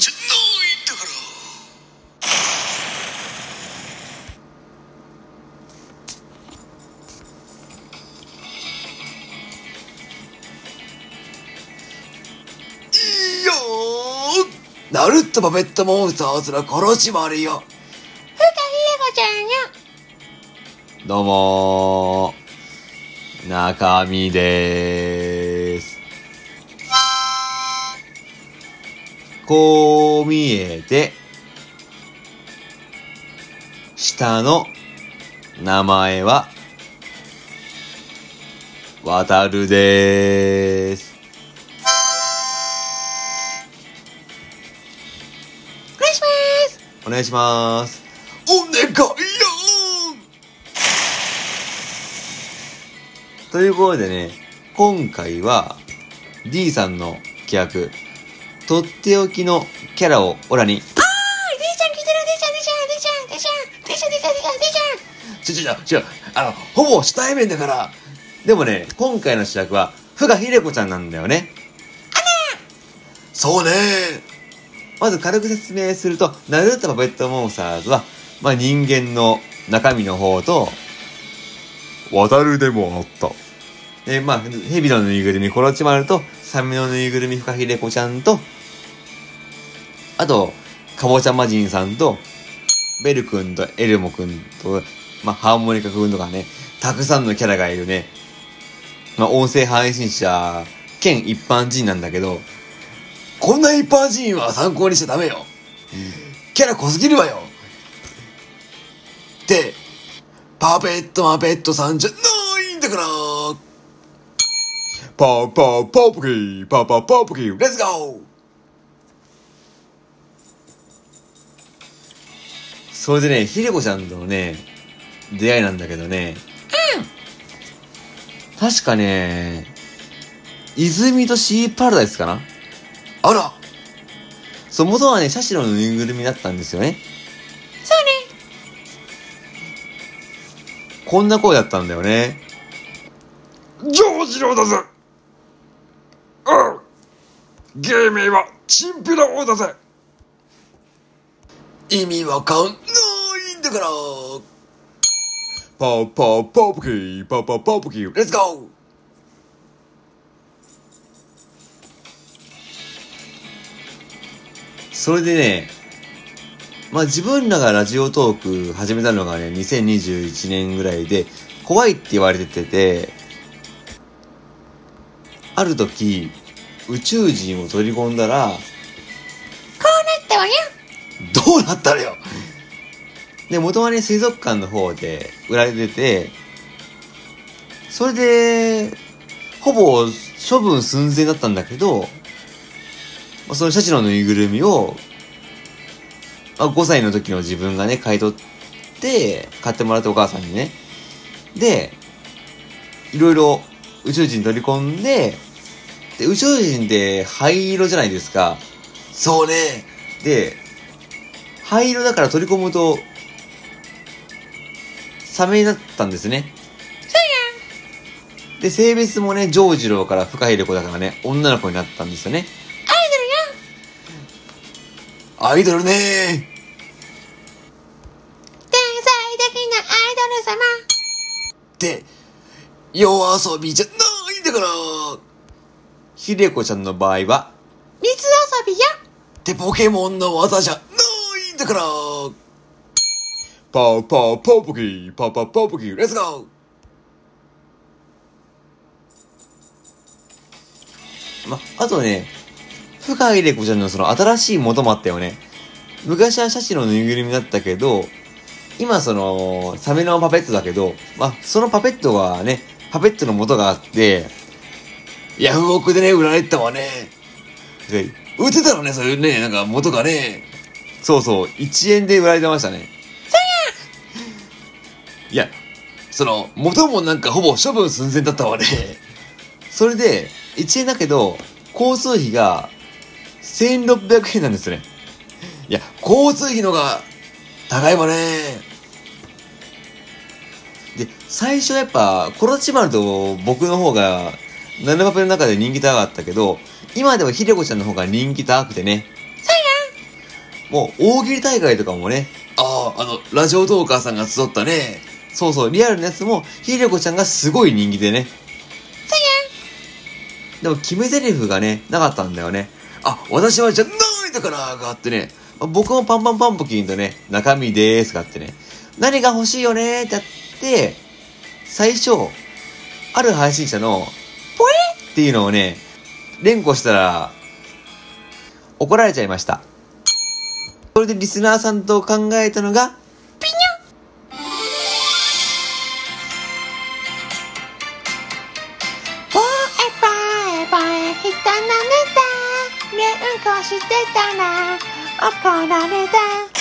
じゃないんだからナルットットモンスターズの殺しよ。ふかひえこちゃんよ。どうも中身でーす。こう見えて、下の名前は、渡るでーす。お願いします。お願いします。お願いよということでね、今回は D さんの企画、とっておきのキャラをオラに。あーでちゃん来てるでちゃんでちゃんでちゃんでちゃんでちゃんでちゃんでちゃんちょちょちょ、あの、ほぼ主体面だから。でもね、今回の主役は、ふがひれこちゃんなんだよね。あらそうねまず軽く説明すると、ナルートパペットモンスターズは、まあ人間の中身の方と、渡るでもあった。えー、まあ、蛇のぬいぐるみ、コロチマルと、サメのぬいぐるみ、フカヒレコちゃんと、あと、カボチャマジンさんと、ベル君とエルモ君と、まあ、ハーモニカ君とかね、たくさんのキャラがいるね。まあ、音声配信者、兼一般人なんだけど、こんな一般人は参考にしちゃダメよ。キャラ濃すぎるわよ。で、パペットマペットさんじゃないんだから。パーパーパープキー、パーパーパープキー、レッツゴーそれでね、ひでこちゃんとのね、出会いなんだけどね。確かね、伊豆三津シーパラダイスかな？あらそう、元はね、シャシロのぬいぐるみだったんですよね。そうね。こんな声だったんだよね。ジョージローだぜうん芸名はチンピラ王だぜ意味わかんだから。パーパーパープキー、パーパーパープキー、レッツゴーそれでね、まあ自分らがラジオトーク始めたのがね、2021年ぐらいで、怖いって言われてて、ある時、宇宙人を取り込んだら、こうなったわよ。どうなったのよ？で、元はね、水族館の方で売られてて、それで、ほぼ処分寸前だったんだけど、そのシャチのぬいぐるみを、まあ、5歳の時の自分がね、買い取って、買ってもらってお母さんにね。で、いろいろ宇宙人取り込んで、で、宇宙人って灰色じゃないですか。そうね。で、灰色だから取り込むと、サメになったんですね。で、性別もね、ジョージローから深いレコだからね、女の子になったんですよね。アイドルね天才的なアイドル様。って、夜遊びじゃないんだからひでこちゃんの場合は、水遊びよ。ってポケモンの技じゃないんだからパーパーパーポキー、パーパーパーポキー、レッツゴーま、あとね、フカヒレコちゃんのその新しい元もあったよね。昔はシャチのぬいぐるみだったけど、今その、サメのパペットだけど、まあ、そのパペットはね、パペットの元があって、ヤフオクでね、売られてたわね。で売ってたのね、そういうね、なんか元がね。そうそう、1円で売られてましたね。その、元もなんかほぼ処分寸前だったわね。それで、1円だけど、交通費が1600円なんですよね。いや、交通費のが高いわね。で、最初やっぱ、コロチマルと僕の方が、ナナパペの中で人気高かったけど、今ではひでこちゃんの方が人気高くてね。もう、大喜利大会とかもね、ああ、あの、ラジオトーカーさんが集ったね、そうそう、リアルなやつも、ひでこちゃんがすごい人気でね。でも、決め台詞がね、なかったんだよね。あ、私はじゃないんだだからがあってね、僕もパンパンパンプキンとね、中身でーすがあってね、何が欲しいよねーってやって、最初、ある配信者の、ポエっていうのをね、連呼したら、怒られちゃいました。それでリスナーさんと考えたのが、ボエボエ人のネタ連呼してたら怒られた。